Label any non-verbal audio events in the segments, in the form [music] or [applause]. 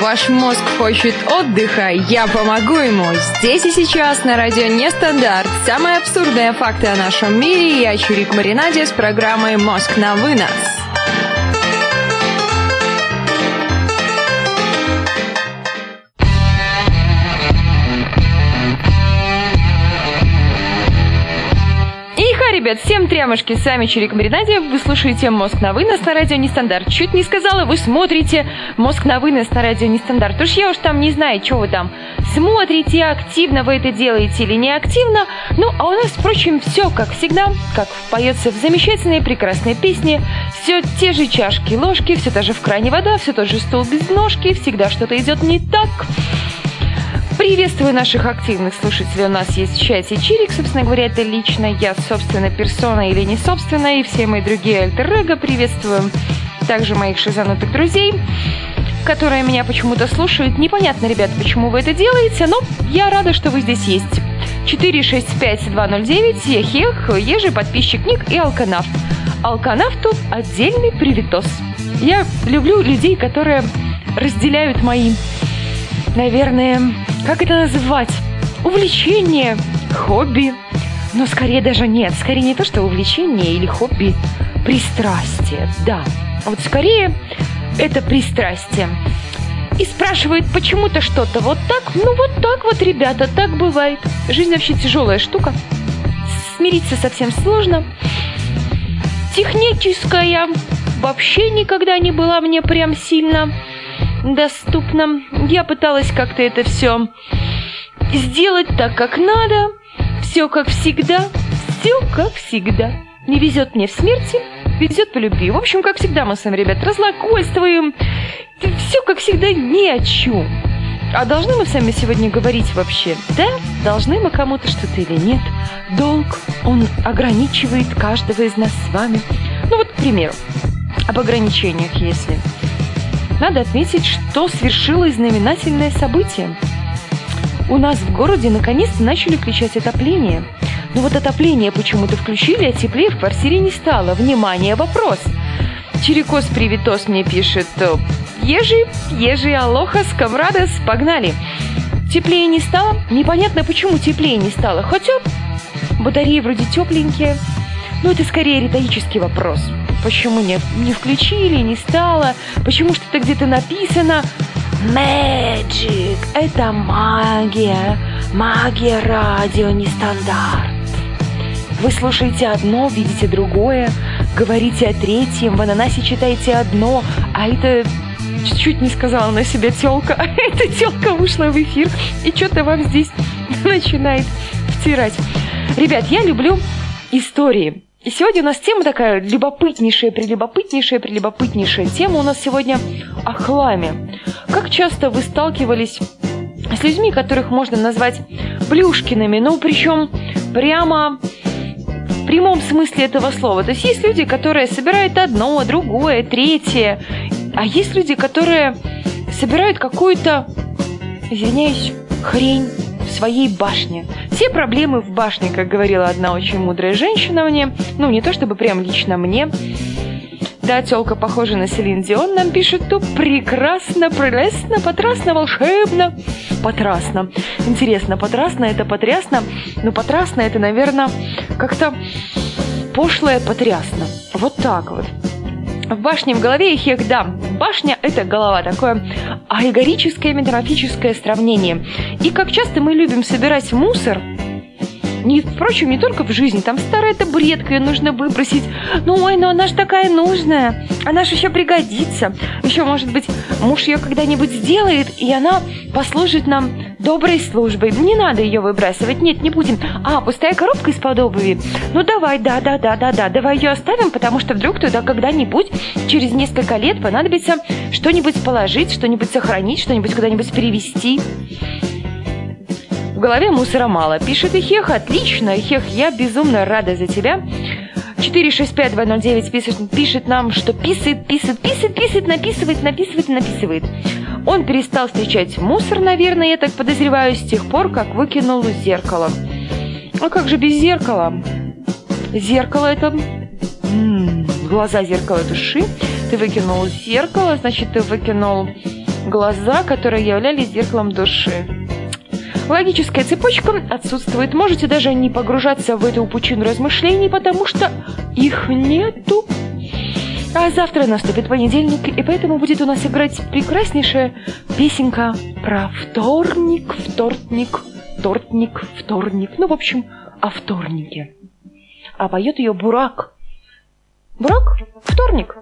Ваш мозг хочет отдыха, я помогу ему. Здесь и сейчас на радио Нестандарт. Самые абсурдные факты о нашем мире. Я Чурик Маринаде с программой «Мозг на вынос». Ребят, всем трямушки, с вами Чирик Маринадия, вы слушаете «Мозг на вынос» на радио Нестандарт. Чуть не сказала, вы смотрите «Мозг на вынос» на радио Нестандарт. Уж я уж там не знаю, что вы там смотрите, активно вы это делаете или не активно. Ну, а у нас, впрочем, все как всегда, как поется в замечательной прекрасной песне. Все те же чашки, ложки, все та же в кране вода, все тот же стол без ножки, всегда что-то идет не так. Приветствую наших активных слушателей. У нас есть в чате Чирик, собственно говоря, это лично я, собственно, персона или не собственно, и все мои другие альтер Приветствую также моих шизанутых друзей, которые меня почему-то слушают. Непонятно, ребят, почему вы это делаете, но я рада, что вы здесь есть. 465-209, Ехех, Ежи, подписчик Ник и Алканавт. Алканавту отдельный приветос. Я люблю людей, которые разделяют мои, наверное, как это называть? Увлечение, хобби. Но скорее даже нет, скорее не то, что увлечение или хобби, пристрастие, да. Вот скорее это пристрастие. И спрашивает почему-то что-то вот так, ну вот так вот, ребята, так бывает. Жизнь вообще тяжелая штука. Смириться совсем сложно. Техническая вообще никогда не была мне прям сильно доступна. Я пыталась как-то это все сделать так, как надо. Все как всегда. Все как всегда. Не везет мне в смерти, везет в любви. В общем, как всегда мы с вами, ребят, разлокольствуем. Все как всегда ни о чем. А должны мы с вами сегодня говорить вообще? Да? Должны мы кому-то что-то или нет? Долг, он ограничивает каждого из нас с вами. Ну вот, к примеру, об ограничениях, если надо отметить, что свершилось знаменательное событие. У нас в городе наконец-то начали включать отопление. Но вот отопление почему-то включили, а теплее в квартире не стало. Внимание, вопрос. Чирикос Привитос мне пишет. Ежи, ежи, алоха, скамрадос, погнали. Теплее не стало? Непонятно, почему теплее не стало. Хотя батареи вроде тепленькие. Но это скорее риторический вопрос. Почему не, не включили, не стало? Почему что-то где-то написано? Magic – это магия. Магия радио нестандарт. Вы слушаете одно, видите другое, говорите о третьем, в ананасе читаете одно, а это чуть-чуть не сказала на себя телка, а [laughs] эта телка вышла в эфир и что-то вам здесь [laughs] начинает втирать. Ребят, я люблю истории. И сегодня у нас тема такая любопытнейшая, прелюбопытнейшая, прелюбопытнейшая. Тема у нас сегодня о хламе. Как часто вы сталкивались с людьми, которых можно назвать плюшкиными, ну причем прямо в прямом смысле этого слова. То есть есть люди, которые собирают одно, другое, третье, а есть люди, которые собирают какую-то, извиняюсь, хрень в своей башне. Все проблемы в башне, как говорила одна очень мудрая женщина мне. Ну, не то чтобы прям лично мне. Да, телка похожа на Селин Дион, нам пишет, то прекрасно, прелестно, потрясно, волшебно. Потрясно. Интересно, потрясно это потрясно, но потрясно это, наверное, как-то пошлое потрясно. Вот так вот. В башне в голове их их, да. Башня – это голова, такое аллегорическое метафорическое сравнение. И как часто мы любим собирать мусор, не, впрочем, не только в жизни. Там старая табуретка, ее нужно выбросить. Ну, ой, ну она же такая нужная. Она же еще пригодится. Еще, может быть, муж ее когда-нибудь сделает, и она послужит нам доброй службой. Не надо ее выбрасывать. Нет, не будем. А, пустая коробка из-под обуви. Ну, давай, да, да, да, да, да. Давай ее оставим, потому что вдруг туда когда-нибудь, через несколько лет, понадобится что-нибудь положить, что-нибудь сохранить, что-нибудь куда-нибудь перевести. В голове мусора мало. Пишет Ихех, отлично. Ихех, я безумно рада за тебя. 465-209 пишет, пишет нам, что писает, писает, писает, писает, написывает, написывает, написывает. Он перестал встречать мусор, наверное, я так подозреваю, с тех пор, как выкинул зеркало. А как же без зеркала? Зеркало это... М-м, глаза зеркала души. Ты выкинул зеркало, значит, ты выкинул глаза, которые являлись зеркалом души. Логическая цепочка отсутствует. Можете даже не погружаться в эту пучину размышлений, потому что их нету. А завтра наступит понедельник, и поэтому будет у нас играть прекраснейшая песенка про вторник, вторник, вторник, вторник. Ну, в общем, о вторнике. А поет ее Бурак. Бурак? Вторник.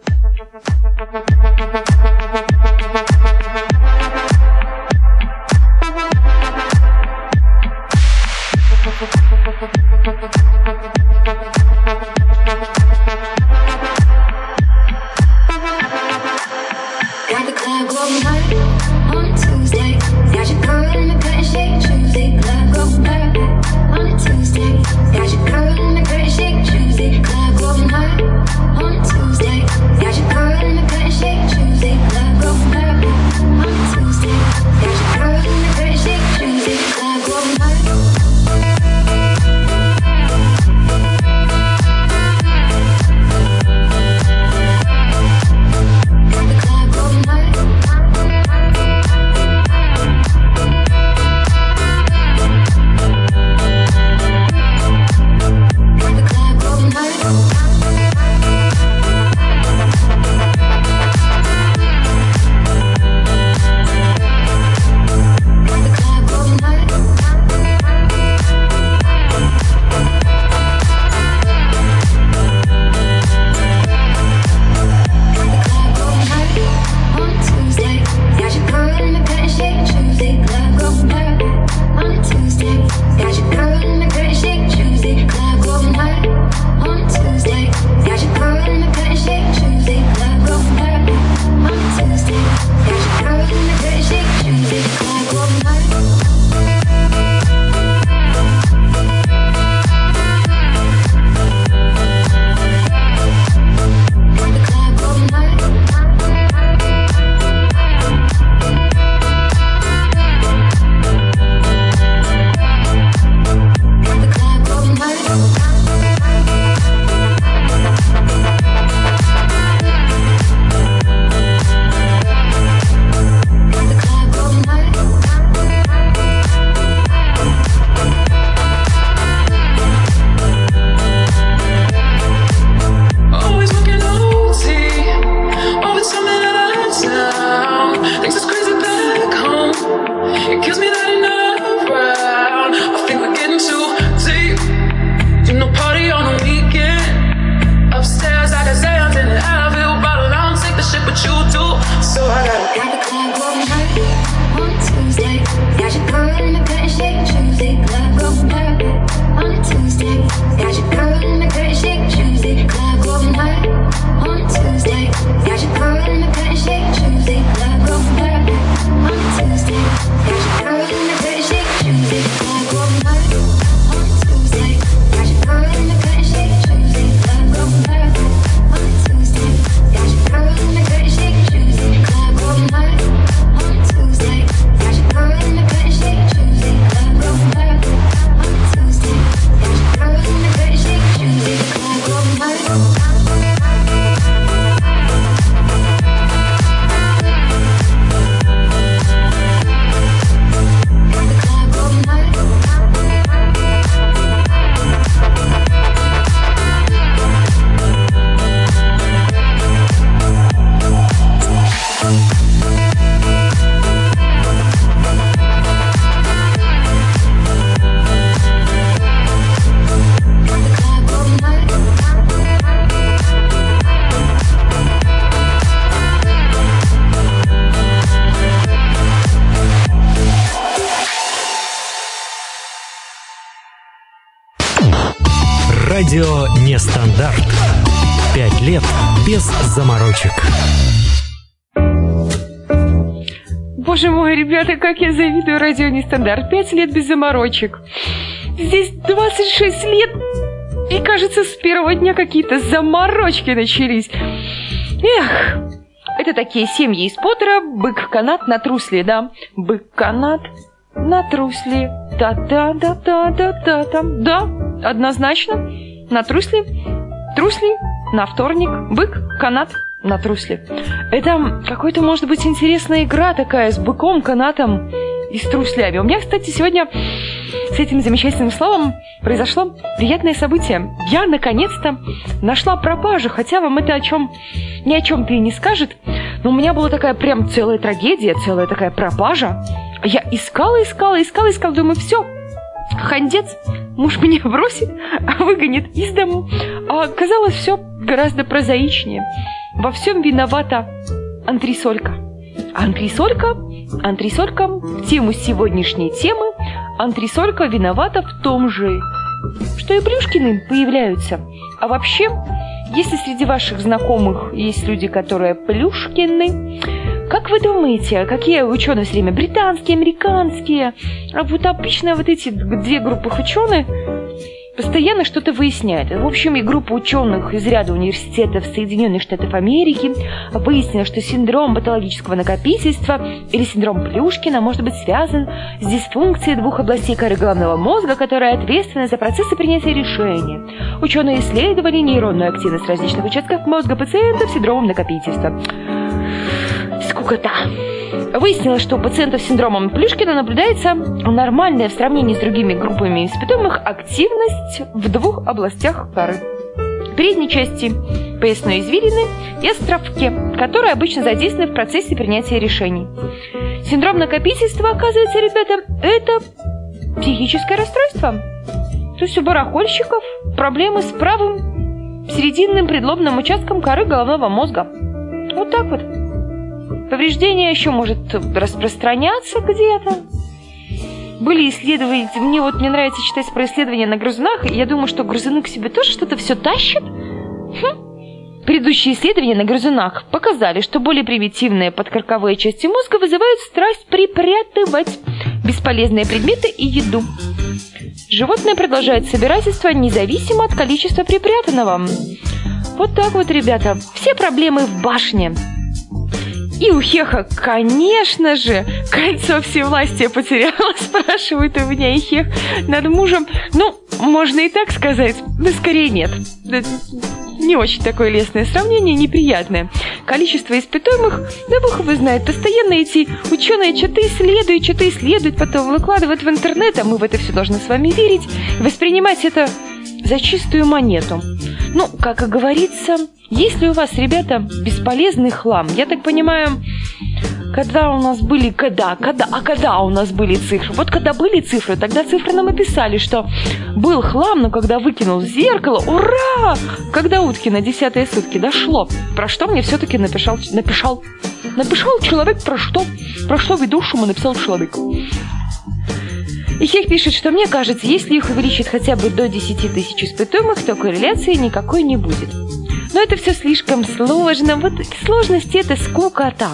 Радио Нестандарт. Пять лет без заморочек. Боже мой, ребята, как я завидую радио Нестандарт. Пять лет без заморочек. Здесь 26 лет, и кажется, с первого дня какие-то заморочки начались. Эх, это такие семьи из Поттера, бык-канат на трусле, да? Бык-канат на трусле. Та-та-та-та-та-та. Да, однозначно. На трусли, трусли, на вторник, бык, канат на трусле. Это какой-то, может быть, интересная игра такая с быком, канатом и с труслями. У меня, кстати, сегодня с этим замечательным словом произошло приятное событие. Я, наконец-то, нашла пропажу, хотя вам это о чем ни о чем-то и не скажет. Но у меня была такая прям целая трагедия, целая такая пропажа. Я искала, искала, искала, искала, думаю, все, хандец, муж меня бросит, а выгонит из дому. А оказалось все гораздо прозаичнее. Во всем виновата антресолька. Антресолька, антресолька, тему сегодняшней темы, антресолька виновата в том же, что и Плюшкины появляются. А вообще, если среди ваших знакомых есть люди, которые Плюшкины, как вы думаете, какие ученые все время? Британские, американские? А вот обычно вот эти две группы ученых постоянно что-то выясняет. В общем, и группа ученых из ряда университетов Соединенных Штатов Америки выяснила, что синдром патологического накопительства или синдром Плюшкина может быть связан с дисфункцией двух областей коры головного мозга, которые ответственны за процессы принятия решений. Ученые исследовали нейронную активность различных участков мозга пациентов с синдромом накопительства. Скукота. Выяснилось, что у пациентов с синдромом Плюшкина наблюдается нормальная в сравнении с другими группами испытуемых активность в двух областях коры. Передней части поясной извилины и островке, которые обычно задействованы в процессе принятия решений. Синдром накопительства, оказывается, ребята, это психическое расстройство. То есть у барахольщиков проблемы с правым серединным предлобным участком коры головного мозга. Вот так вот. Повреждение еще может распространяться где-то. Были исследования, мне вот мне нравится читать про исследования на грызунах, я думаю, что грызуны к себе тоже что-то все тащат. Хм. Предыдущие исследования на грызунах показали, что более примитивные подкорковые части мозга вызывают страсть припрятывать бесполезные предметы и еду. Животное продолжает собирательство независимо от количества припрятанного. Вот так вот, ребята. Все проблемы в башне. И у Хеха, конечно же, кольцо всевластия потеряла, [laughs] спрашивает у меня и Хех над мужем. Ну, можно и так сказать, но скорее нет. Не очень такое лестное сравнение, неприятное. Количество испытуемых, да бог его знает, постоянно эти ученые что-то исследуют, что-то исследуют, потом выкладывают в интернет, а мы в это все должны с вами верить, воспринимать это за чистую монету. Ну, как и говорится, если у вас, ребята, бесполезный хлам, я так понимаю, когда у нас были, когда, когда, а когда у нас были цифры? Вот когда были цифры, тогда цифры нам описали, что был хлам, но когда выкинул зеркало, ура! Когда утки на десятые сутки дошло, про что мне все-таки написал, написал, написал человек про что? Про что ведущему написал человек. И Хех пишет, что мне кажется, если их увеличить хотя бы до 10 тысяч испытуемых, то корреляции никакой не будет. Но это все слишком сложно. Вот сложности это скукота.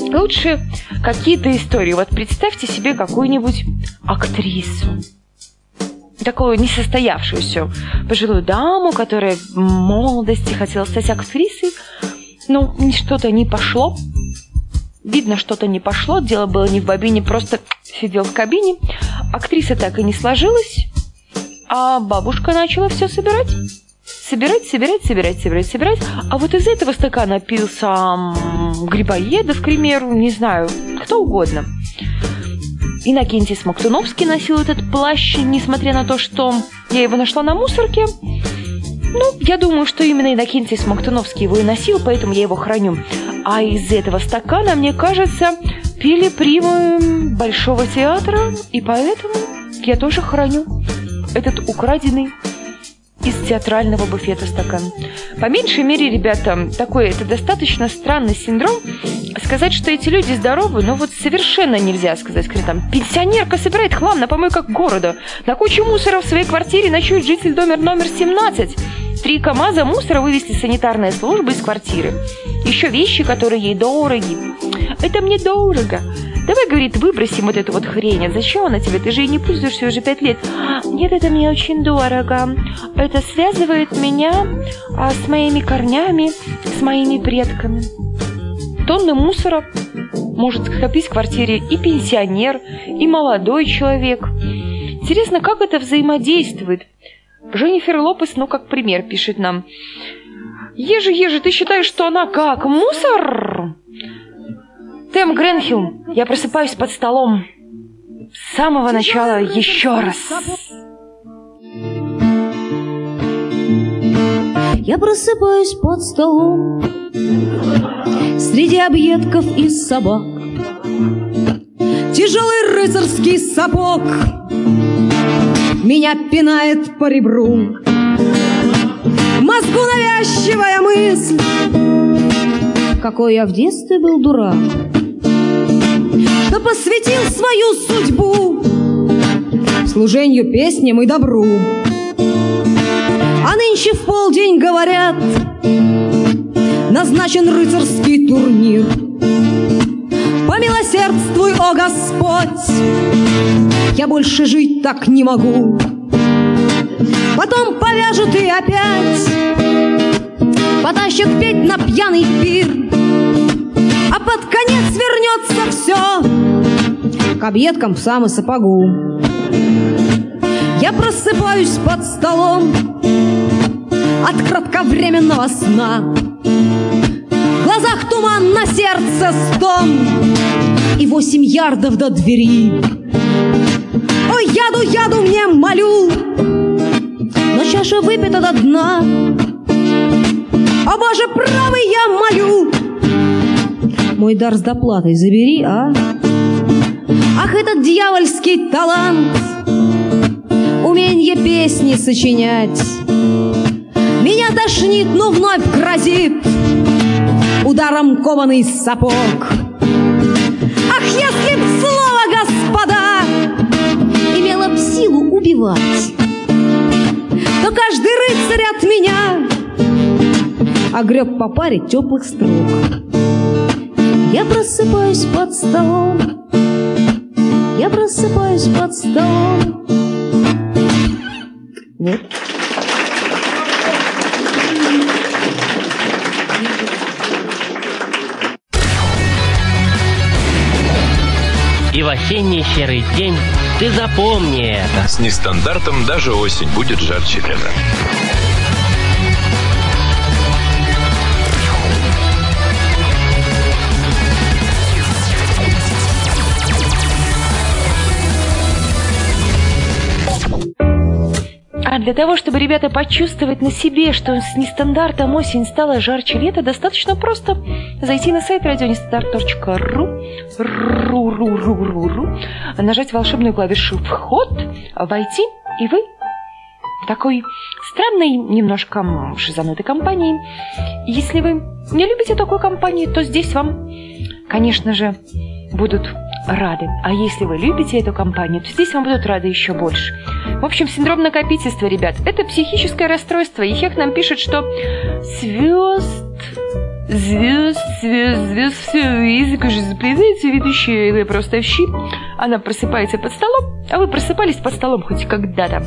Лучше какие-то истории. Вот представьте себе какую-нибудь актрису. Такую несостоявшуюся пожилую даму, которая в молодости хотела стать актрисой. Но что-то не пошло. Видно, что-то не пошло. Дело было не в бобине, просто сидел в кабине. Актриса так и не сложилась. А бабушка начала все собирать собирать, собирать, собирать, собирать, собирать. А вот из этого стакана пил сам Грибоедов, к примеру, не знаю, кто угодно. Иннокентий Смоктуновский носил этот плащ, несмотря на то, что я его нашла на мусорке. Ну, я думаю, что именно Иннокентий Смоктуновский его и носил, поэтому я его храню. А из этого стакана, мне кажется, пили примы Большого театра, и поэтому я тоже храню этот украденный из театрального буфета стакан. По меньшей мере, ребята, такой это достаточно странный синдром. Сказать, что эти люди здоровы, ну вот совершенно нельзя сказать. Скажем, там, пенсионерка собирает хлам на помойках города. На кучу мусора в своей квартире ночует житель номер номер 17. Три КАМАЗа мусора вывезли санитарные службы из квартиры. Еще вещи, которые ей дороги. Это мне дорого. Давай, говорит, выбросим вот эту вот хрень. А зачем она тебе? Ты же и не пользуешься уже пять лет. Нет, это мне очень дорого. Это связывает меня а, с моими корнями, с моими предками. Тонны мусора может скопить в квартире и пенсионер, и молодой человек. Интересно, как это взаимодействует? Женнифер Лопес, ну, как пример, пишет нам. Ежи, ежи, ты считаешь, что она как, мусор? Тэм Гренхилл, я просыпаюсь под столом. С самого начала еще раз. Я просыпаюсь под столом Среди объедков и собак Тяжелый рыцарский сапог Меня пинает по ребру. Мозгу навязчивая мысль. Какой я в детстве был дурак. Что посвятил свою судьбу Служению песням и добру. А нынче в полдень говорят Назначен рыцарский турнир Помилосердствуй, о Господь. Я больше жить так не могу. Потом повяжут и опять Потащат петь на пьяный пир. А под конец вернется все К объедкам в самый сапогу Я просыпаюсь под столом От кратковременного сна туман, на сердце стон. И восемь ярдов до двери. Ой, яду, яду мне молю! Но чаша выпита до дна! О, Боже, правый я молю! Мой дар с доплатой забери, а? Ах, этот дьявольский талант! Уменье песни сочинять! Меня тошнит, но вновь грозит Ударом кованый сапог. Ах, если б слово, господа Имело б силу убивать То каждый рыцарь от меня Огреб по паре теплых строк. Я просыпаюсь под столом Я просыпаюсь под столом. Вот. Осенний серый день ты запомни это. С нестандартом даже осень будет жарче лета. Для того, чтобы ребята почувствовать на себе, что с нестандартом осень стала жарче лета, достаточно просто зайти на сайт радионестандарт.ру, ру, ру, ру, ру, ру, нажать волшебную клавишу «Вход», войти, и вы в такой странной, немножко шизанутой компании. Если вы не любите такую компанию, то здесь вам, конечно же, будут рады. А если вы любите эту компанию, то здесь вам будут рады еще больше. В общем, синдром накопительства, ребят, это психическое расстройство. Ехех нам пишет, что звезд, звезд, звезд, звезд, все, язык уже заплетается, ведущая вы просто щи. Она просыпается под столом, а вы просыпались под столом хоть когда-то.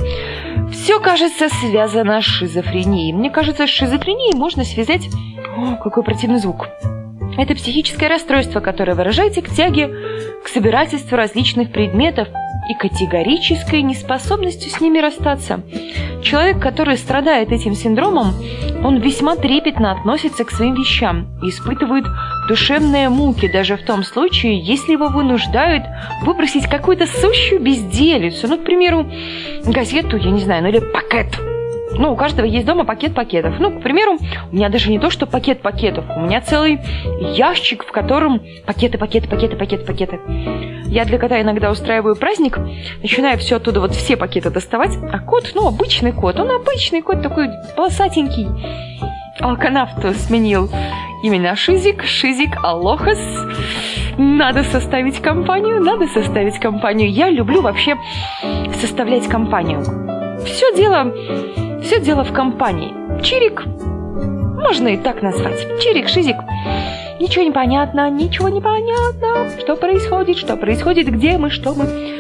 Все, кажется, связано с шизофренией. Мне кажется, с шизофренией можно связать... О, какой противный звук. Это психическое расстройство, которое выражается к тяге к собирательству различных предметов и категорической неспособностью с ними расстаться. Человек, который страдает этим синдромом, он весьма трепетно относится к своим вещам и испытывает душевные муки даже в том случае, если его вынуждают выбросить какую-то сущую безделицу, ну, к примеру, газету, я не знаю, ну или пакет ну, у каждого есть дома пакет пакетов. Ну, к примеру, у меня даже не то, что пакет пакетов. У меня целый ящик, в котором пакеты, пакеты, пакеты, пакеты, пакеты. Я для кота иногда устраиваю праздник, начинаю все оттуда, вот все пакеты доставать. А кот, ну, обычный кот. Он обычный кот, такой полосатенький. Алканавт сменил именно Шизик, Шизик, Алохас. Надо составить компанию, надо составить компанию. Я люблю вообще составлять компанию. Все дело все дело в компании. Чирик. Можно и так назвать. Чирик, шизик. Ничего не понятно, ничего не понятно. Что происходит, что происходит, где мы, что мы.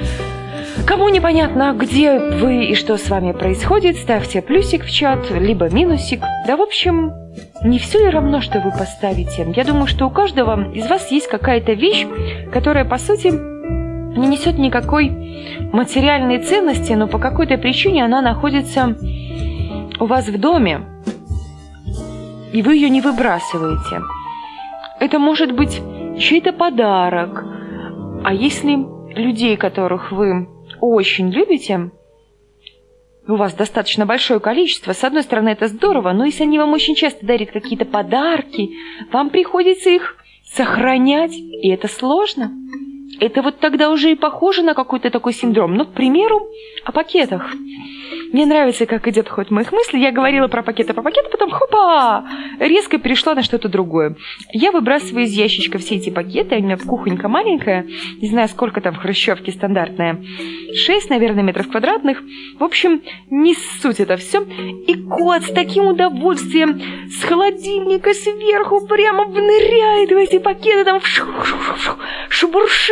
Кому непонятно, где вы и что с вами происходит, ставьте плюсик в чат, либо минусик. Да, в общем, не все ли равно, что вы поставите. Я думаю, что у каждого из вас есть какая-то вещь, которая, по сути, не несет никакой материальной ценности, но по какой-то причине она находится у вас в доме. и вы ее не выбрасываете. Это может быть чей-то подарок. А если людей, которых вы очень любите, у вас достаточно большое количество, с одной стороны, это здорово, но если они вам очень часто дарят какие-то подарки, вам приходится их сохранять, и это сложно. Это вот тогда уже и похоже на какой-то такой синдром. Ну, к примеру, о пакетах. Мне нравится, как идет ход моих мыслей. Я говорила про пакеты, про пакеты, потом хопа, резко перешла на что-то другое. Я выбрасываю из ящичка все эти пакеты. У меня кухонька маленькая, не знаю, сколько там в хрущевке стандартная. Шесть, наверное, метров квадратных. В общем, не суть это все. И кот с таким удовольствием с холодильника сверху прямо вныряет в эти пакеты, там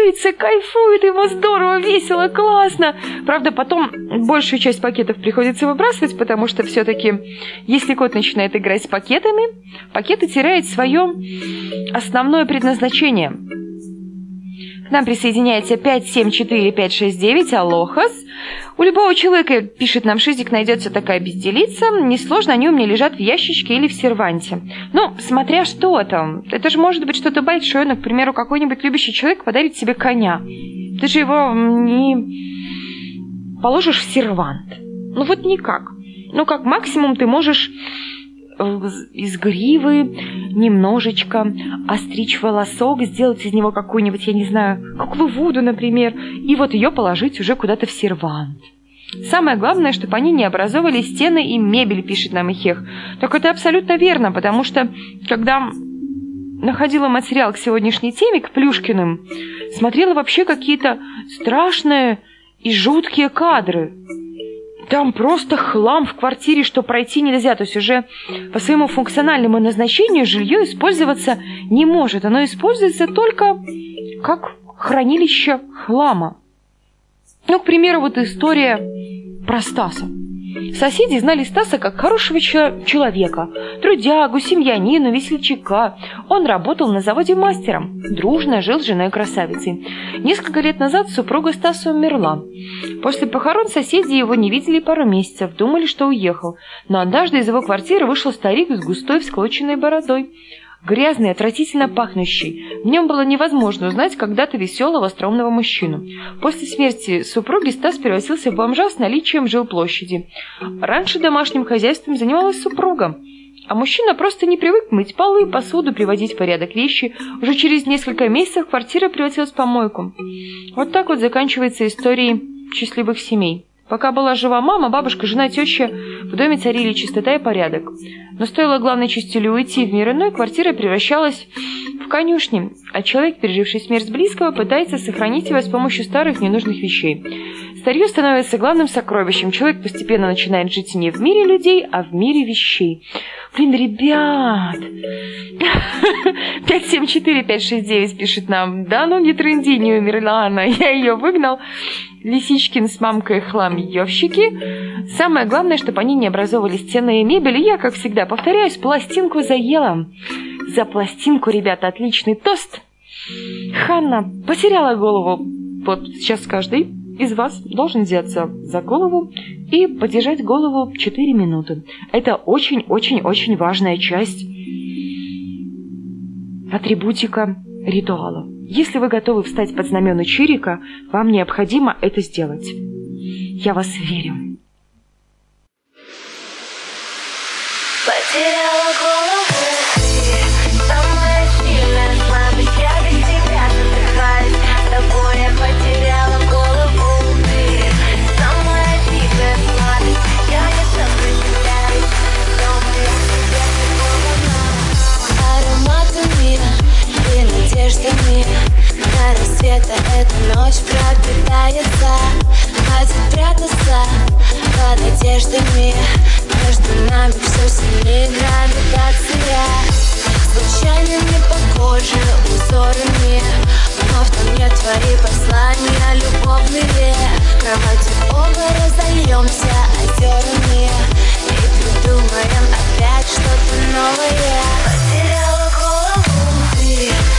шебуршится, кайфует, ему здорово, весело, классно. Правда, потом большую часть пакетов приходится выбрасывать, потому что все-таки, если кот начинает играть с пакетами, пакеты теряют свое основное предназначение. К нам присоединяется 574569, Алохас. У любого человека, пишет нам Шизик, найдется такая безделица. Несложно, они у меня лежат в ящичке или в серванте. Ну, смотря что там. Это же может быть что-то большое. Ну, к примеру, какой-нибудь любящий человек подарит себе коня. Ты же его не положишь в сервант. Ну вот никак. Ну как максимум ты можешь из гривы немножечко остричь волосок, сделать из него какую-нибудь, я не знаю, куклу Вуду, например, и вот ее положить уже куда-то в сервант. Самое главное, чтобы они не образовывали стены и мебель, пишет нам Ихех. Так это абсолютно верно, потому что, когда находила материал к сегодняшней теме, к Плюшкиным, смотрела вообще какие-то страшные и жуткие кадры. Там просто хлам в квартире, что пройти нельзя. То есть уже по своему функциональному назначению жилье использоваться не может. Оно используется только как хранилище хлама. Ну, к примеру, вот история про Стаса. Соседи знали Стаса как хорошего человека, трудягу, семьянину, весельчака. Он работал на заводе мастером, дружно жил с женой красавицей. Несколько лет назад супруга Стаса умерла. После похорон соседи его не видели пару месяцев, думали, что уехал. Но однажды из его квартиры вышел старик с густой всклоченной бородой грязный, отвратительно пахнущий. В нем было невозможно узнать когда-то веселого, остроумного мужчину. После смерти супруги Стас превратился в бомжа с наличием жилплощади. Раньше домашним хозяйством занималась супруга. А мужчина просто не привык мыть полы, посуду, приводить в порядок вещи. Уже через несколько месяцев квартира превратилась в помойку. Вот так вот заканчивается история счастливых семей. Пока была жива мама, бабушка, жена, теща, в доме царили чистота и порядок. Но стоило главной чистилю уйти в мир иной, квартира превращалась в конюшни, а человек, переживший смерть близкого, пытается сохранить его с помощью старых ненужных вещей. Старье становится главным сокровищем. Человек постепенно начинает жить не в мире людей, а в мире вещей. Блин, ребят! [laughs] 574-569 пишет нам. Да ну не тренди, не умерла она. [laughs] Я ее выгнал. Лисичкин с мамкой хламьевщики. Самое главное, чтобы они не образовывали стены и мебель. И я, как всегда, повторяюсь, пластинку заела. За пластинку, ребята, отличный тост. Ханна потеряла голову. Вот сейчас каждый из вас должен взяться за голову и подержать голову 4 минуты. Это очень-очень-очень важная часть атрибутика ритуала. Если вы готовы встать под знамена Чирика, вам необходимо это сделать. Я вас верю. Рассвета эта ночь пропитается Хватит прятаться под одеждами. Между нами все сильнее гравитация. Случайными похожи узорами. Но в том нет твои послания любовные. Кровати оба разольемся озерами. И придумаем опять что-то новое. Потеряла голову. ты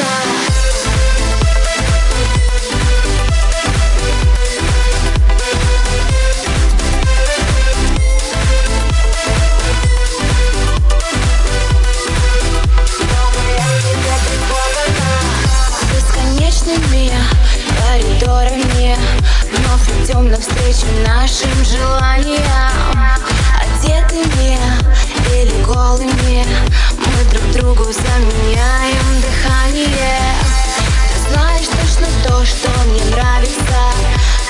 коридорами Вновь идем навстречу нашим желаниям. Одетыми или голыми Мы друг другу заменяем дыхание. Ты знаешь точно то, что мне нравится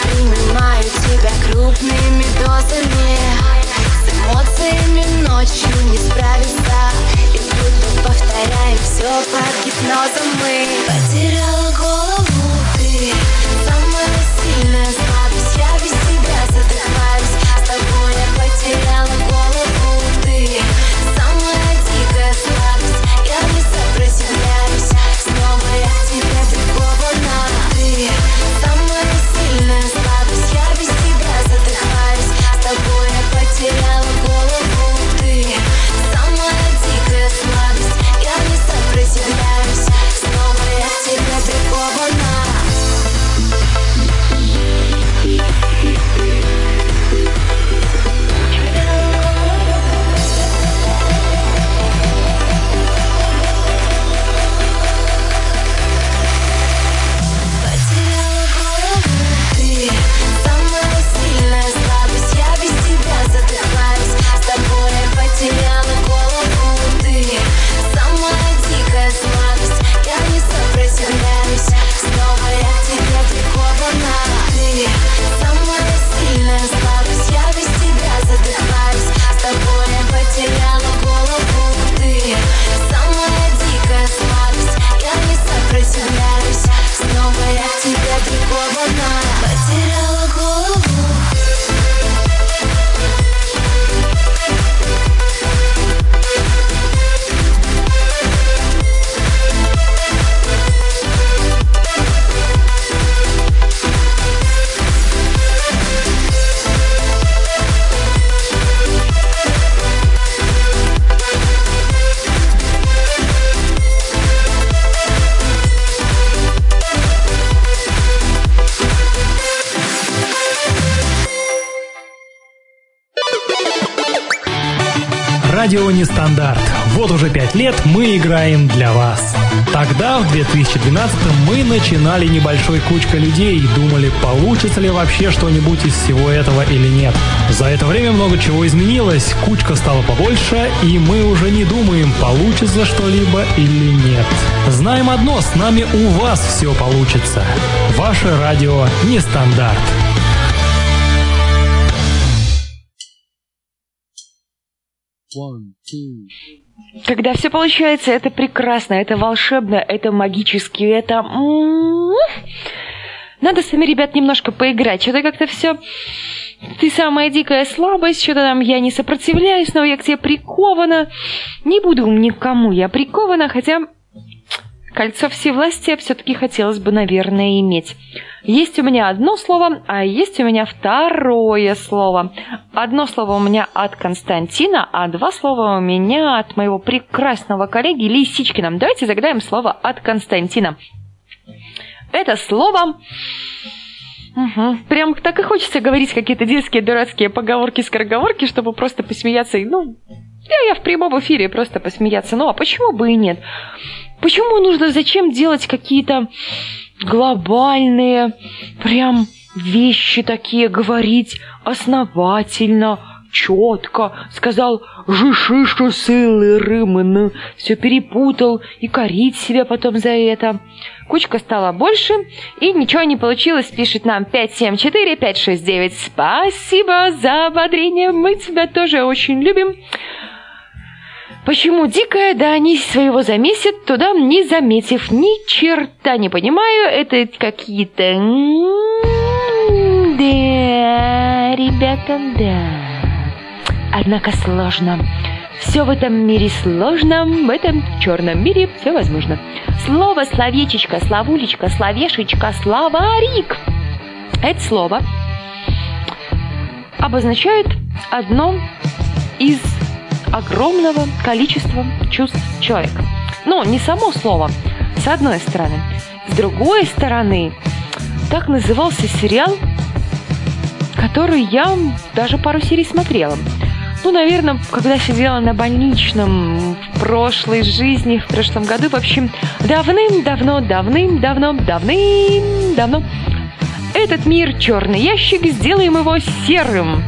Принимаю тебя крупными дозами. С эмоциями ночью не справиться И будто повторяем все под гипнозом. Мы Потеряла голову Радио Нестандарт. Вот уже пять лет мы играем для вас. Тогда, в 2012 мы начинали небольшой кучкой людей и думали, получится ли вообще что-нибудь из всего этого или нет. За это время много чего изменилось, кучка стала побольше, и мы уже не думаем, получится что-либо или нет. Знаем одно, с нами у вас все получится. Ваше радио Нестандарт. Когда все получается, это прекрасно, это волшебно, это магически, это... м-м-м. Надо с вами, ребят, немножко поиграть. Что-то как-то все... Ты самая дикая слабость, что-то там я не сопротивляюсь, но я к тебе прикована. Не буду никому я прикована, хотя кольцо всевластия все-таки хотелось бы, наверное, иметь. Есть у меня одно слово, а есть у меня второе слово. Одно слово у меня от Константина, а два слова у меня от моего прекрасного коллеги Лисичкина. Давайте загадаем слово от Константина. Это слово... Угу. Прям так и хочется говорить какие-то детские дурацкие поговорки, скороговорки, чтобы просто посмеяться. Ну, я, я в прямом эфире просто посмеяться. Ну, а почему бы и нет? Почему нужно, зачем делать какие-то глобальные прям вещи такие, говорить основательно, четко, сказал «жиши, что сылы рыманы», все перепутал и корить себя потом за это. Кучка стала больше, и ничего не получилось, пишет нам 574-569. Спасибо за ободрение, мы тебя тоже очень любим. Почему дикая, да они своего замесят, туда не заметив, ни черта не понимаю, это какие-то... М-м, Да, ребята, да. Однако сложно. Все в этом мире сложно, в этом черном мире все возможно. Слово, словечечко, словулечка, словешечка, словарик. Это слово обозначает одно из огромного количества чувств человека. Но не само слово, с одной стороны. С другой стороны, так назывался сериал, который я даже пару серий смотрела. Ну, наверное, когда сидела на больничном в прошлой жизни, в прошлом году, в общем, давным-давно, давным-давно, давным-давно. Этот мир черный ящик, сделаем его серым.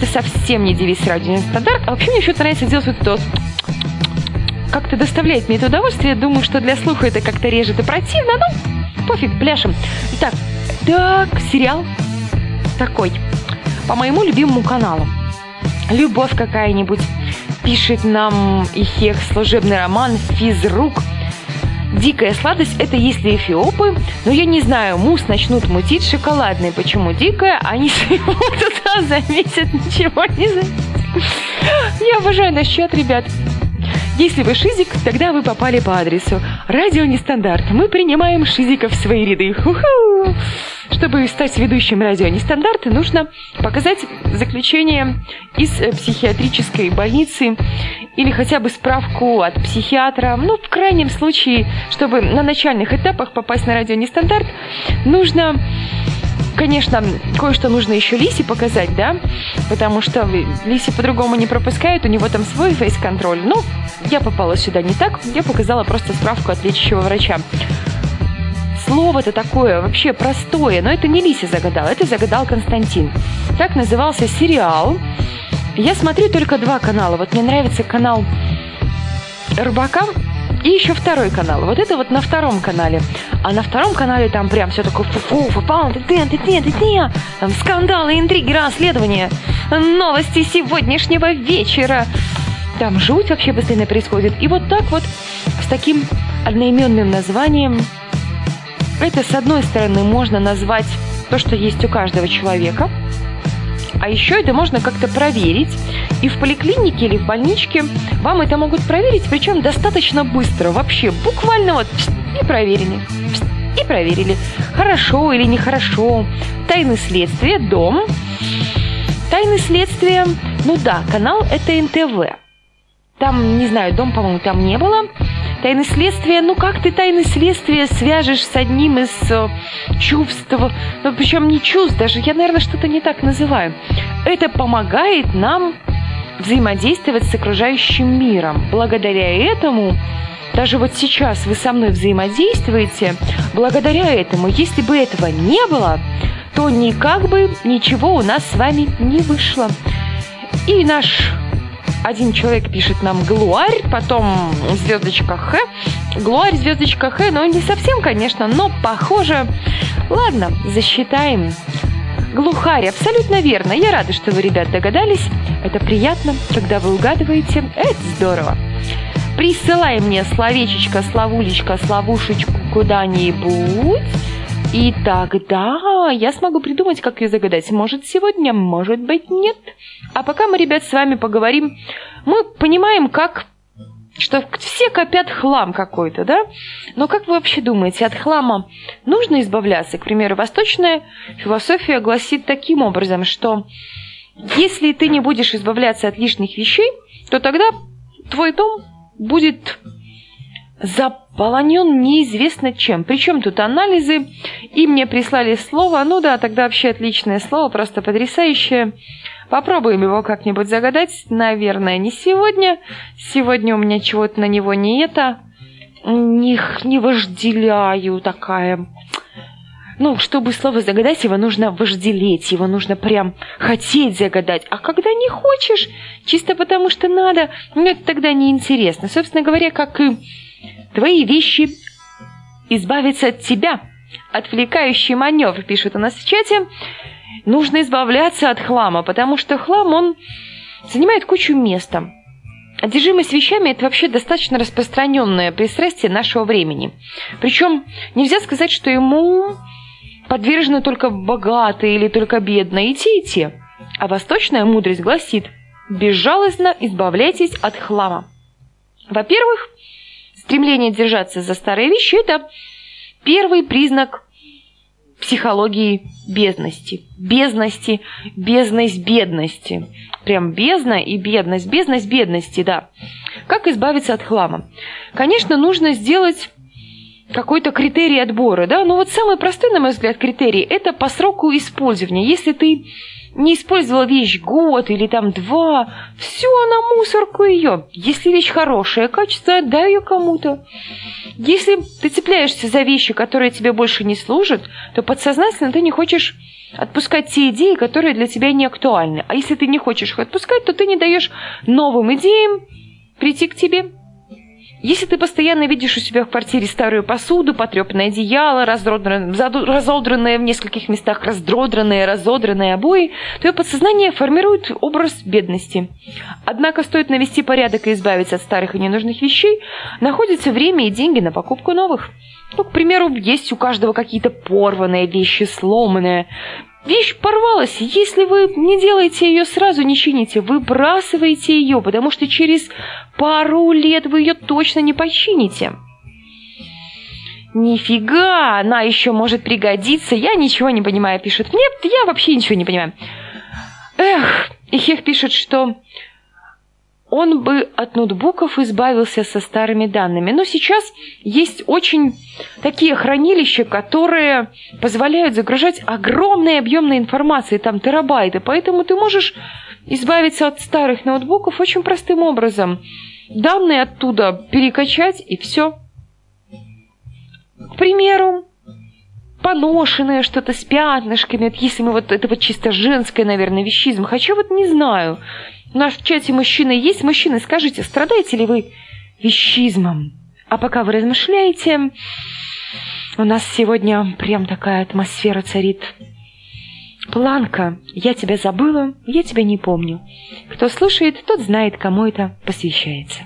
Это совсем не девиз радио стандарт. А вообще мне еще нравится делать вот это как-то доставляет мне это удовольствие. Думаю, что для слуха это как-то режет и противно. Ну, пофиг, пляшем. Итак, так, сериал такой. По моему любимому каналу. Любовь какая-нибудь. Пишет нам Ихех служебный роман «Физрук». Дикая сладость – это если эфиопы, но я не знаю, мусс начнут мутить шоколадный. Почему дикая? Они [laughs] своего туда за месяц ничего не заметят. Я обожаю наш чат, ребят. Если вы шизик, тогда вы попали по адресу. Радио Нестандарт. Мы принимаем шизиков в свои ряды. Ху-ху. Чтобы стать ведущим радио Нестандарт, нужно показать заключение из э, психиатрической больницы или хотя бы справку от психиатра. Ну, в крайнем случае, чтобы на начальных этапах попасть на радио Нестандарт, нужно конечно, кое-что нужно еще Лисе показать, да, потому что Лисе по-другому не пропускают, у него там свой фейс-контроль. Ну, я попала сюда не так, я показала просто справку от лечащего врача. Слово-то такое вообще простое, но это не Лисе загадал, это загадал Константин. Так назывался сериал. Я смотрю только два канала. Вот мне нравится канал Рыбака и еще второй канал. Вот это вот на втором канале. А на втором канале там прям все такое фу-фу, фу ты ты ты ты ты ты Там скандалы, интриги, расследования, новости сегодняшнего вечера. Там жуть вообще постоянно происходит. И вот так вот с таким одноименным названием это, с одной стороны, можно назвать то, что есть у каждого человека, а еще это можно как-то проверить. И в поликлинике или в больничке вам это могут проверить, причем достаточно быстро. Вообще, буквально вот и проверили. И проверили. Хорошо или нехорошо. Тайны следствия, дом. Тайны следствия, ну да, канал это НТВ. Там, не знаю, дом, по-моему, там не было. Тайны следствия, ну как ты тайны следствия свяжешь с одним из э, чувств, ну причем не чувств, даже я, наверное, что-то не так называю. Это помогает нам взаимодействовать с окружающим миром. Благодаря этому даже вот сейчас вы со мной взаимодействуете, благодаря этому, если бы этого не было, то никак бы ничего у нас с вами не вышло. И наш один человек пишет нам глуарь, потом звездочка Х. Глуарь, звездочка Х, ну не совсем, конечно, но похоже. Ладно, засчитаем. Глухарь, абсолютно верно. Я рада, что вы, ребят, догадались. Это приятно, когда вы угадываете. Это здорово. Присылай мне словечечко, словулечко, словушечку куда-нибудь. И тогда я смогу придумать, как ее загадать. Может, сегодня, может быть, нет. А пока мы, ребят, с вами поговорим, мы понимаем, как что все копят хлам какой-то, да? Но как вы вообще думаете, от хлама нужно избавляться? К примеру, восточная философия гласит таким образом, что если ты не будешь избавляться от лишних вещей, то тогда твой дом будет заполонен неизвестно чем. Причем тут анализы, и мне прислали слово, ну да, тогда вообще отличное слово, просто потрясающее. Попробуем его как-нибудь загадать, наверное, не сегодня. Сегодня у меня чего-то на него не это, не, не вожделяю такая. Ну, чтобы слово загадать, его нужно вожделеть, его нужно прям хотеть загадать. А когда не хочешь, чисто потому что надо, ну, это тогда неинтересно. Собственно говоря, как и Твои вещи избавиться от тебя. Отвлекающий маневр, пишут у нас в чате. Нужно избавляться от хлама, потому что хлам, он занимает кучу места. Одержимость вещами – это вообще достаточно распространенное пристрастие нашего времени. Причем нельзя сказать, что ему подвержены только богатые или только бедные, и те, и те. А восточная мудрость гласит – безжалостно избавляйтесь от хлама. Во-первых, стремление держаться за старые вещи – это первый признак психологии бездности. Бездности, бездность бедности. Прям бездна и бедность, бездность бедности, да. Как избавиться от хлама? Конечно, нужно сделать какой-то критерий отбора, да, но вот самый простой, на мой взгляд, критерий – это по сроку использования. Если ты не использовала вещь год или там два, все на мусорку ее. Если вещь хорошая, качество, отдай ее кому-то. Если ты цепляешься за вещи, которые тебе больше не служат, то подсознательно ты не хочешь отпускать те идеи, которые для тебя не актуальны. А если ты не хочешь их отпускать, то ты не даешь новым идеям прийти к тебе. Если ты постоянно видишь у себя в квартире старую посуду, потрепанное одеяло, разодранное, в нескольких местах, раздrodранные, разодранные обои, твое подсознание формирует образ бедности. Однако стоит навести порядок и избавиться от старых и ненужных вещей, находится время и деньги на покупку новых. Ну, к примеру, есть у каждого какие-то порванные вещи, сломанные. Вещь порвалась. Если вы не делаете ее сразу, не чините, выбрасываете ее, потому что через пару лет вы ее точно не почините. Нифига, она еще может пригодиться. Я ничего не понимаю, пишет. Нет, я вообще ничего не понимаю. Эх, и Хех пишет, что он бы от ноутбуков избавился со старыми данными. Но сейчас есть очень такие хранилища, которые позволяют загружать огромные объемные информации, там терабайты. Поэтому ты можешь избавиться от старых ноутбуков очень простым образом. Данные оттуда перекачать и все. К примеру, поношенное что-то с пятнышками, если мы вот это вот чисто женское, наверное, вещизм. Хотя вот не знаю. У нас в чате мужчины есть. Мужчины, скажите, страдаете ли вы вещизмом? А пока вы размышляете, у нас сегодня прям такая атмосфера царит. Планка, я тебя забыла, я тебя не помню. Кто слушает, тот знает, кому это посвящается.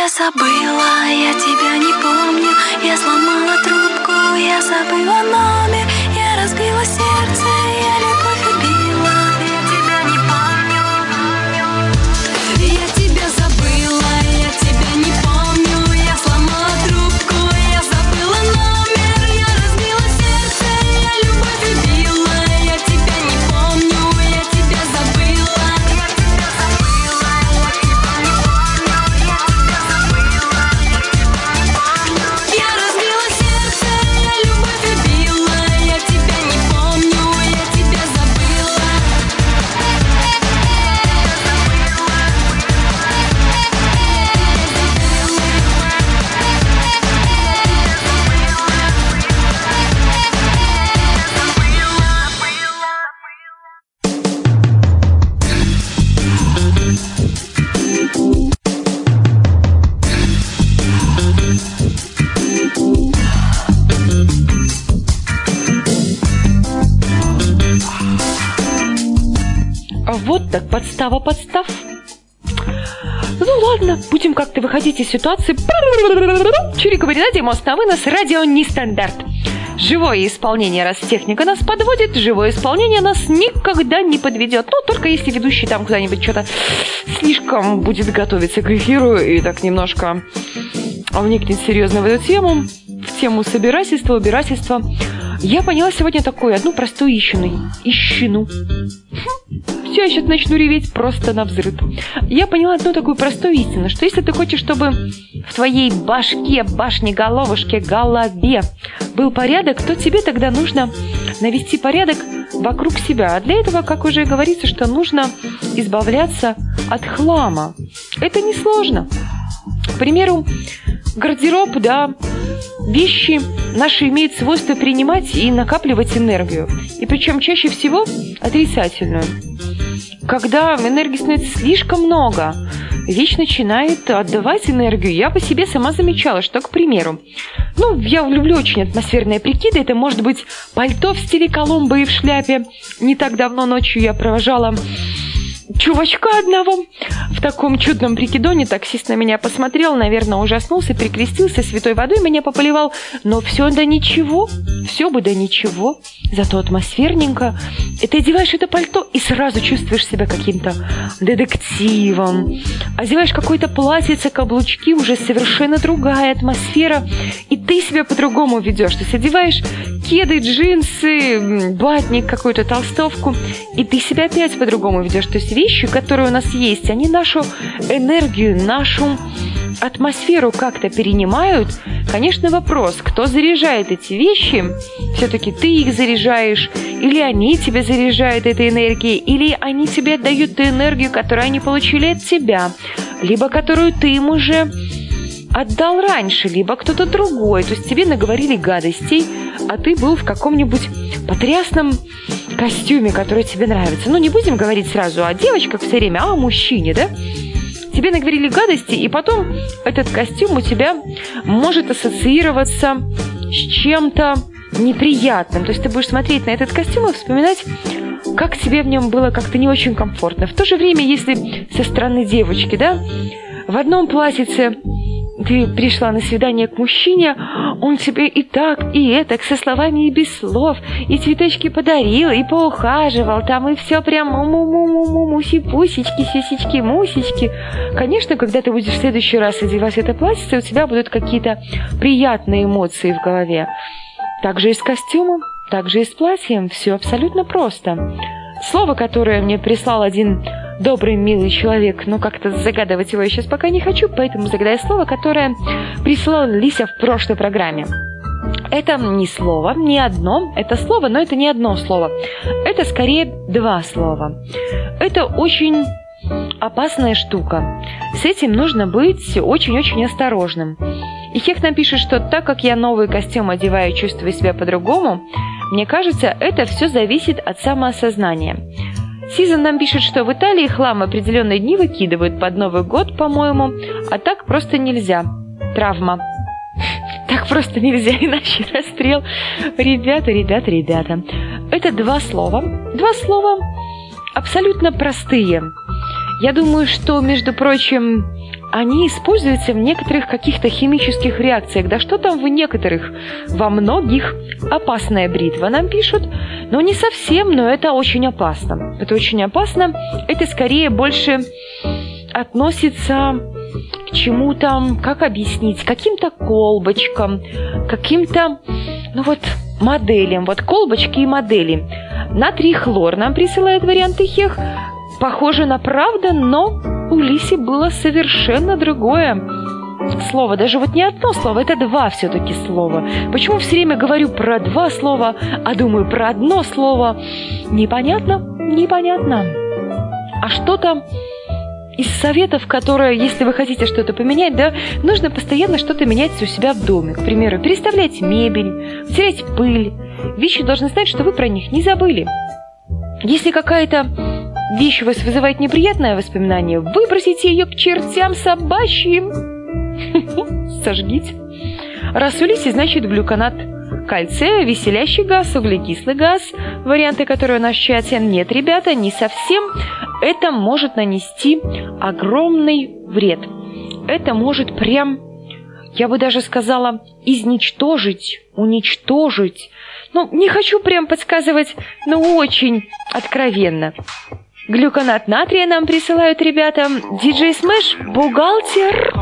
Тебя забыла, я тебя не помню. Я сломала трубку, я забыла номер подстава подстав. Ну ладно, будем как-то выходить из ситуации. Чирика Баринаде, мост на вынос, радио нестандарт. Живое исполнение, раз техника нас подводит, живое исполнение нас никогда не подведет. Ну, только если ведущий там куда-нибудь что-то слишком будет готовиться к эфиру и так немножко вникнет серьезно в эту тему, в тему собирательства, убирательства. Я поняла сегодня такую одну простую ищину. Ищину. Я сейчас начну реветь просто на взрыв. Я поняла одну такую простую истину, что если ты хочешь, чтобы в твоей башке, башне, головушке, голове был порядок, то тебе тогда нужно навести порядок вокруг себя. А для этого, как уже говорится, что нужно избавляться от хлама. Это несложно. К примеру, гардероб, да, вещи наши имеют свойство принимать и накапливать энергию. И причем чаще всего отрицательную. Когда энергии становится слишком много, вещь начинает отдавать энергию. Я по себе сама замечала, что, к примеру, ну, я люблю очень атмосферные прикиды. Это может быть пальто в стиле Колумба и в шляпе. Не так давно ночью я провожала чувачка одного в таком чудном прикидоне. Таксист на меня посмотрел, наверное, ужаснулся, перекрестился, святой водой меня пополивал. Но все да ничего, все бы да ничего. Зато атмосферненько. И ты одеваешь это пальто и сразу чувствуешь себя каким-то детективом. Одеваешь какое-то платьице, каблучки, уже совершенно другая атмосфера. И ты себя по-другому ведешь. То есть одеваешь кеды, джинсы, батник, какую-то толстовку, и ты себя опять по-другому ведешь. То есть вещи, которые у нас есть, они нашу энергию, нашу атмосферу как-то перенимают. Конечно, вопрос, кто заряжает эти вещи? Все-таки ты их заряжаешь, или они тебя заряжают этой энергией, или они тебе отдают ту энергию, которую они получили от тебя, либо которую ты им уже отдал раньше, либо кто-то другой. То есть тебе наговорили гадостей, а ты был в каком-нибудь потрясном костюме, который тебе нравится. Ну, не будем говорить сразу о девочках все время, а о мужчине, да? Тебе наговорили гадости, и потом этот костюм у тебя может ассоциироваться с чем-то неприятным. То есть ты будешь смотреть на этот костюм и вспоминать, как тебе в нем было как-то не очень комфортно. В то же время, если со стороны девочки, да, в одном платьице ты пришла на свидание к мужчине, он тебе и так, и это, со словами и без слов, и цветочки подарил, и поухаживал, там и все прям му-му-му-му, муси-пусечки, сисечки, мусечки. Конечно, когда ты будешь в следующий раз одевать это платье, у тебя будут какие-то приятные эмоции в голове. Так же и с костюмом, так же и с платьем, все абсолютно просто. Слово, которое мне прислал один добрый, милый человек, но как-то загадывать его я сейчас пока не хочу, поэтому загадаю слово, которое прислала Лися в прошлой программе. Это не слово, не одно, это слово, но это не одно слово. Это скорее два слова. Это очень опасная штука. С этим нужно быть очень-очень осторожным. И Хех нам пишет, что так как я новый костюм одеваю и чувствую себя по-другому, мне кажется, это все зависит от самоосознания. Сизон нам пишет, что в Италии хлам определенные дни выкидывают под Новый год, по-моему, а так просто нельзя. Травма. [laughs] Так просто нельзя, [laughs] иначе расстрел. Ребята, ребята, ребята. Это два слова. Два слова абсолютно простые. Я думаю, что, между прочим, они используются в некоторых каких-то химических реакциях. Да что там в некоторых? Во многих. Опасная бритва нам пишут. Но не совсем, но это очень опасно. Это очень опасно. Это скорее больше относится к чему-то, как объяснить, каким-то колбочкам, каким-то, ну вот, моделям. Вот колбочки и модели. Натрий хлор нам присылает варианты хех. Похоже на правду, но у Лиси было совершенно другое слово. Даже вот не одно слово, это два все-таки слова. Почему все время говорю про два слова, а думаю про одно слово? Непонятно? Непонятно. А что-то из советов, которые, если вы хотите что-то поменять, да, нужно постоянно что-то менять у себя в доме. К примеру, переставлять мебель, терять пыль. Вещи должны знать, что вы про них не забыли. Если какая-то вещь у вас вызывает неприятное воспоминание, выбросите ее к чертям собачьим. [laughs] Сожгите. Рассолите, значит, глюконат кальция, веселящий газ, углекислый газ, варианты которого наш чате нет, ребята, не совсем. Это может нанести огромный вред. Это может прям, я бы даже сказала, изничтожить, уничтожить. Ну, не хочу прям подсказывать, но очень откровенно. Глюконат натрия нам присылают ребята. Диджей Смэш, бухгалтер.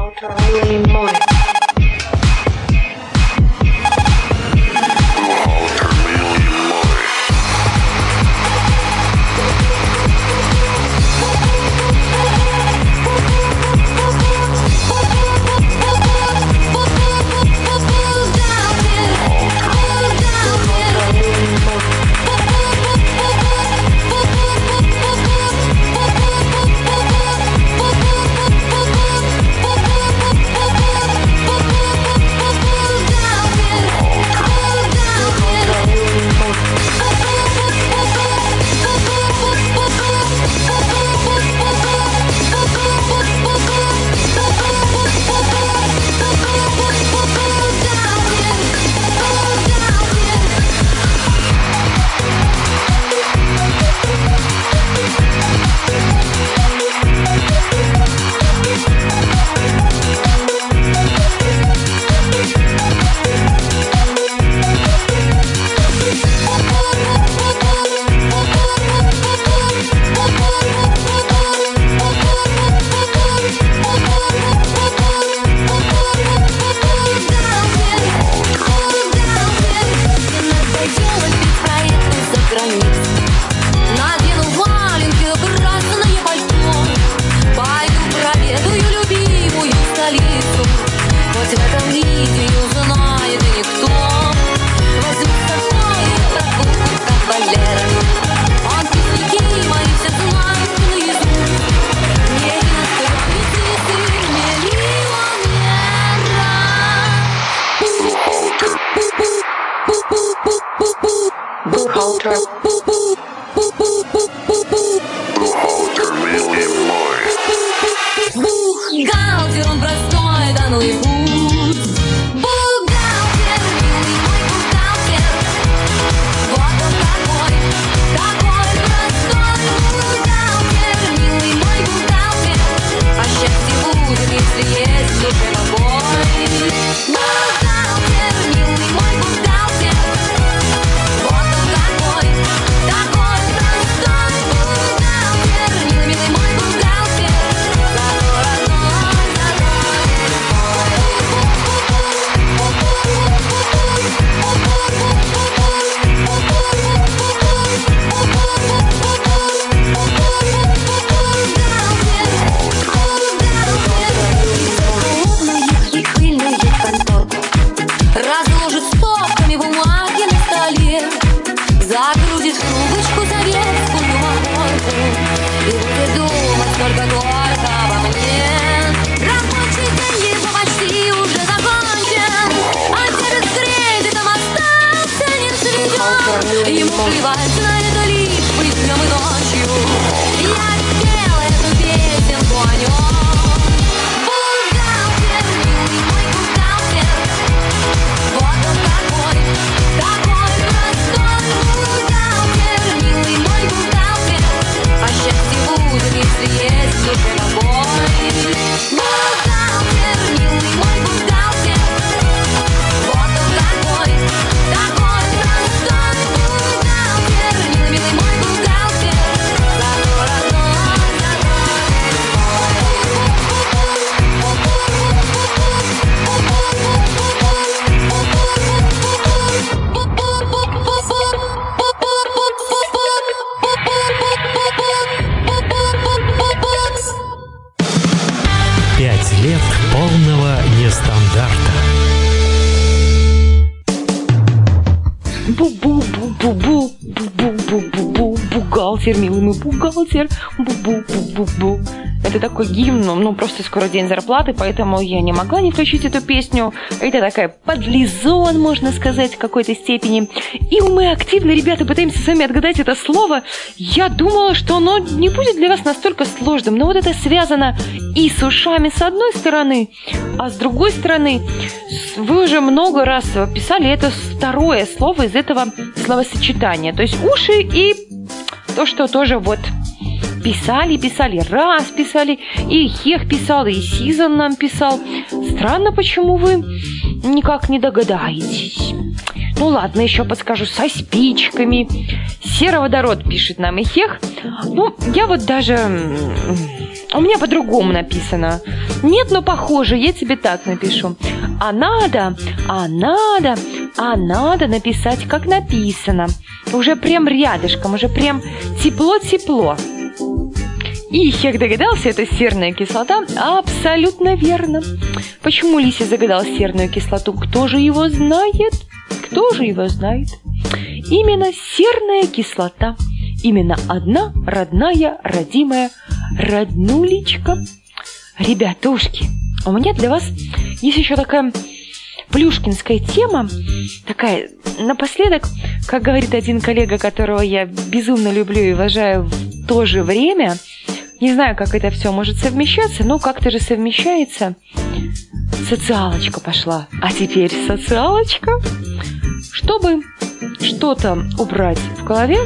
мы бухгалтер, бу-бу-бу-бу-бу. Это такой гимн, ну просто скоро день зарплаты, поэтому я не могла не включить эту песню. Это такая подлизон, можно сказать, в какой-то степени. И мы активно, ребята, пытаемся с вами отгадать это слово. Я думала, что оно не будет для вас настолько сложным, но вот это связано и с ушами с одной стороны, а с другой стороны, вы уже много раз писали это второе слово из этого словосочетания. То есть уши и то, что тоже вот писали, писали, раз писали, и Хех писал, и Сизон нам писал. Странно, почему вы никак не догадаетесь. Ну ладно, еще подскажу, со спичками. Сероводород пишет нам и Хех. Ну, я вот даже... У меня по-другому написано. Нет, но похоже, я тебе так напишу. А надо, а надо а надо написать, как написано. Уже прям рядышком, уже прям тепло-тепло. И Хех догадался, это серная кислота. Абсолютно верно. Почему Лися загадал серную кислоту? Кто же его знает? Кто же его знает? Именно серная кислота. Именно одна родная, родимая роднулечка. Ребятушки, у меня для вас есть еще такая плюшкинская тема, такая напоследок, как говорит один коллега, которого я безумно люблю и уважаю в то же время, не знаю, как это все может совмещаться, но как-то же совмещается. Социалочка пошла. А теперь социалочка. Чтобы что-то убрать в голове,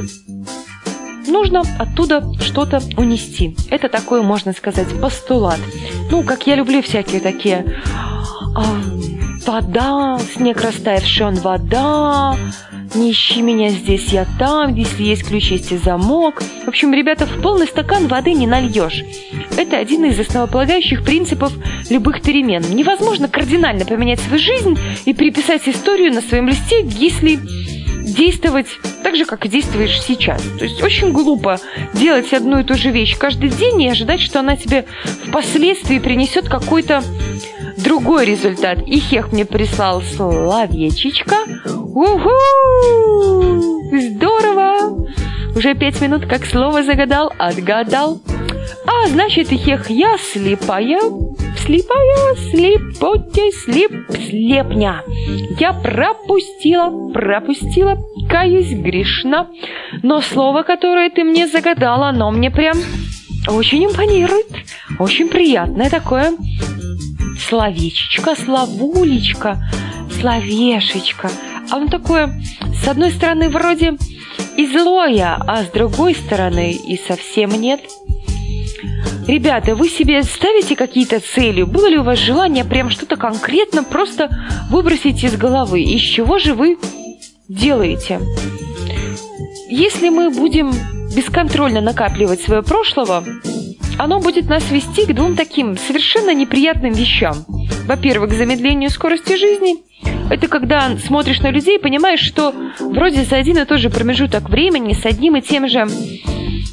нужно оттуда что-то унести. Это такой, можно сказать, постулат. Ну, как я люблю всякие такие... вода, снег растаявший, он вода, не ищи меня здесь, я там, если есть ключ, есть и замок. В общем, ребята, в полный стакан воды не нальешь. Это один из основополагающих принципов любых перемен. Невозможно кардинально поменять свою жизнь и переписать историю на своем листе, если действовать так же, как и действуешь сейчас. То есть очень глупо делать одну и ту же вещь каждый день и ожидать, что она тебе впоследствии принесет какой-то другой результат. И Хех мне прислал словечечко. Уху! Здорово! Уже пять минут как слово загадал, отгадал. А значит, и Хех, я слепая, слепая, слепотя, слеп, слепня. Я пропустила, пропустила, каюсь грешна. Но слово, которое ты мне загадала, оно мне прям очень импонирует. Очень приятное такое словечечко, словулечко, словешечко. А оно такое, с одной стороны, вроде и злое, а с другой стороны и совсем нет. Ребята, вы себе ставите какие-то цели? Было ли у вас желание прям что-то конкретно просто выбросить из головы? Из чего же вы делаете? Если мы будем бесконтрольно накапливать свое прошлого, оно будет нас вести к двум таким совершенно неприятным вещам. Во-первых, к замедлению скорости жизни. Это когда смотришь на людей и понимаешь, что вроде за один и тот же промежуток времени с одним и тем же,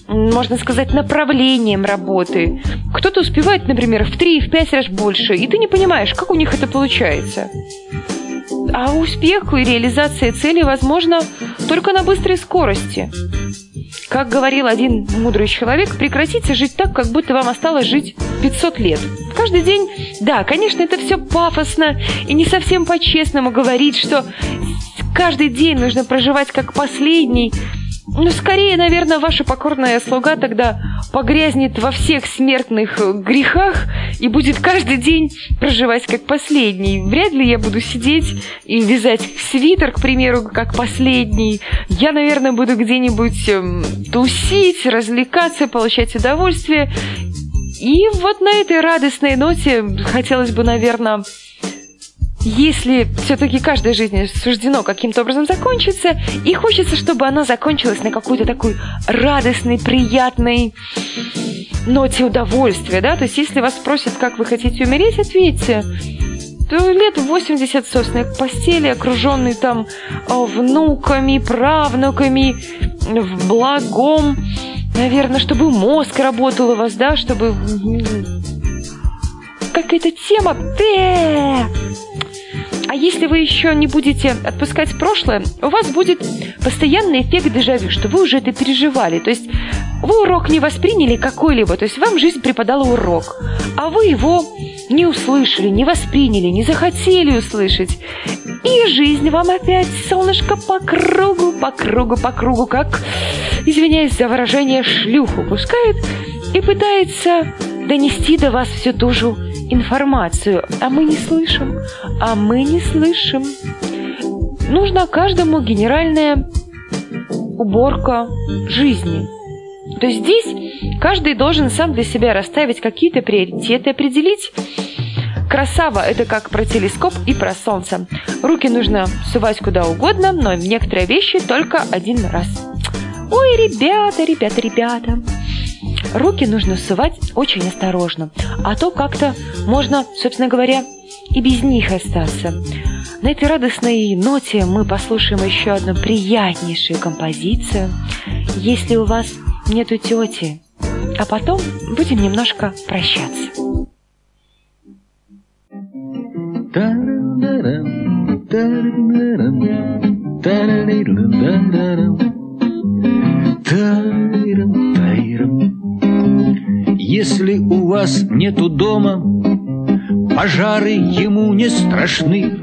можно сказать, направлением работы. Кто-то успевает, например, в три, в пять раз больше, и ты не понимаешь, как у них это получается. А успех и реализация цели возможно только на быстрой скорости. Как говорил один мудрый человек, прекратите жить так, как будто вам осталось жить 500 лет. Каждый день, да, конечно, это все пафосно и не совсем по-честному говорить, что каждый день нужно проживать как последний. Ну, скорее, наверное, ваша покорная слуга тогда погрязнет во всех смертных э, грехах и будет каждый день проживать как последний. Вряд ли я буду сидеть и вязать свитер, к примеру, как последний. Я, наверное, буду где-нибудь эм, тусить, развлекаться, получать удовольствие. И вот на этой радостной ноте хотелось бы, наверное, если все-таки каждая жизнь суждено каким-то образом закончиться, и хочется, чтобы она закончилась на какой-то такой радостной, приятной ноте удовольствия, да, то есть если вас спросят, как вы хотите умереть, ответьте, лет в 80, собственно, к постели, окруженный там о, внуками, правнуками, в благом, наверное, чтобы мозг работал у вас, да, чтобы какая-то тема. Бэ! А если вы еще не будете отпускать прошлое, у вас будет постоянный эффект дежавю, что вы уже это переживали. То есть вы урок не восприняли какой-либо, то есть вам жизнь преподала урок, а вы его не услышали, не восприняли, не захотели услышать. И жизнь вам опять, солнышко, по кругу, по кругу, по кругу, как, извиняюсь за выражение, шлюху пускает и пытается донести до вас всю ту же информацию, а мы не слышим, а мы не слышим. Нужна каждому генеральная уборка жизни. То есть здесь каждый должен сам для себя расставить какие-то приоритеты, определить, Красава – это как про телескоп и про солнце. Руки нужно сувать куда угодно, но некоторые вещи только один раз. Ой, ребята, ребята, ребята. Руки нужно сувать очень осторожно, а то как-то можно, собственно говоря, и без них остаться. На этой радостной ноте мы послушаем еще одну приятнейшую композицию «Если у вас нету тети», а потом будем немножко прощаться. Если у вас нету дома, пожары ему не страшны,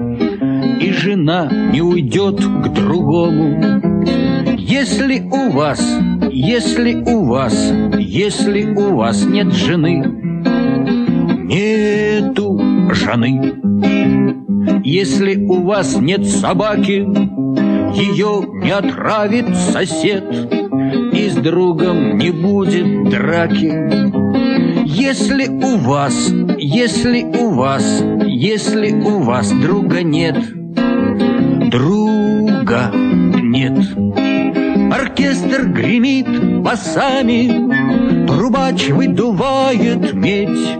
и жена не уйдет к другому. Если у вас, если у вас, если у вас нет жены, нету жены. Если у вас нет собаки, ее не отравит сосед, и с другом не будет драки. Если у вас, если у вас, если у вас друга нет, друга нет. Оркестр гремит басами, трубач выдувает медь.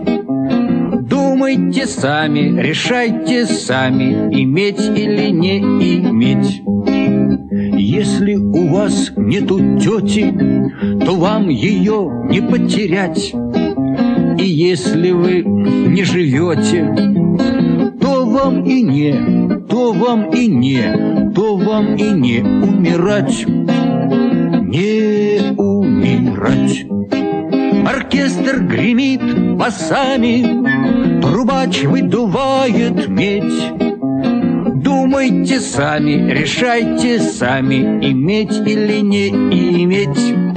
Думайте сами, решайте сами, иметь или не иметь. Если у вас нету тети, то вам ее не потерять. И если вы не живете, то вам и не, то вам и не, то вам и не умирать. Не умирать. Оркестр гремит басами, Трубач выдувает медь. Думайте сами, решайте сами, Иметь или не иметь,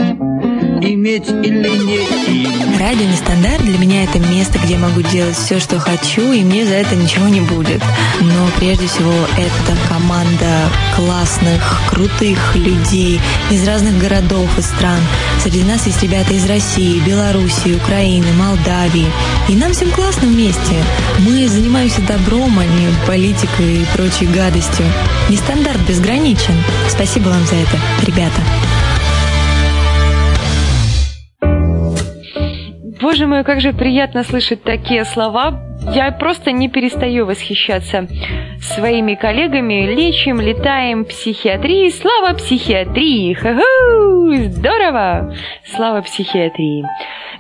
Иметь или не иметь. Радио Нестандарт для меня это место, где я могу делать все, что хочу, и мне за это ничего не будет. Но прежде всего это команда классных, крутых людей из разных городов и стран. Среди нас есть ребята из России, Белоруссии, Украины, Молдавии. И нам всем классно вместе. Мы занимаемся добром, а не политикой и прочей гадостью. Нестандарт безграничен. Спасибо вам за это, ребята. Боже мой, как же приятно слышать такие слова. Я просто не перестаю восхищаться своими коллегами. Лечим, летаем, психиатрии. Слава психиатрии! Ха-ху! Здорово! Слава психиатрии!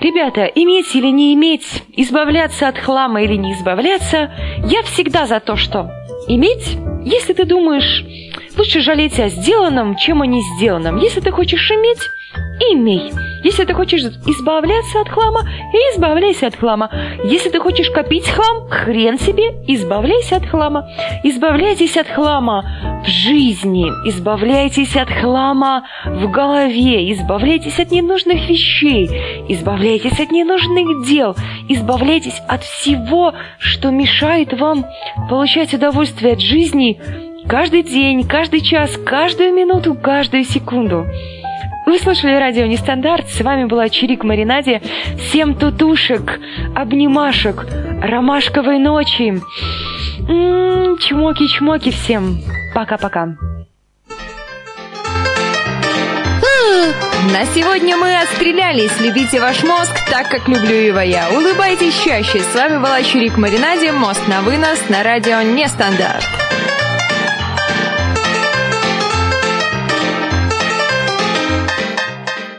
Ребята, иметь или не иметь, избавляться от хлама или не избавляться, я всегда за то, что иметь, если ты думаешь, лучше жалеть о сделанном, чем о не сделанном. Если ты хочешь иметь, имей. Если ты хочешь избавляться от хлама, избавляйся от хлама. Если ты хочешь копить хлам, хрен себе, избавляйся от хлама. Избавляйтесь от хлама в жизни, избавляйтесь от хлама в голове, избавляйтесь от ненужных вещей, избавляйтесь от ненужных дел, избавляйтесь от всего, что мешает вам получать удовольствие от жизни каждый день, каждый час, каждую минуту, каждую секунду. Вы слушали радио Нестандарт, с вами была Чирик Маринаде. Всем тутушек, обнимашек, ромашковой ночи. М-м, чмоки-чмоки всем. Пока-пока. На сегодня мы отстрелялись. Любите ваш мозг так, как люблю его я. Улыбайтесь чаще. С вами была Чирик Маринаде. Мост на вынос на радио Нестандарт.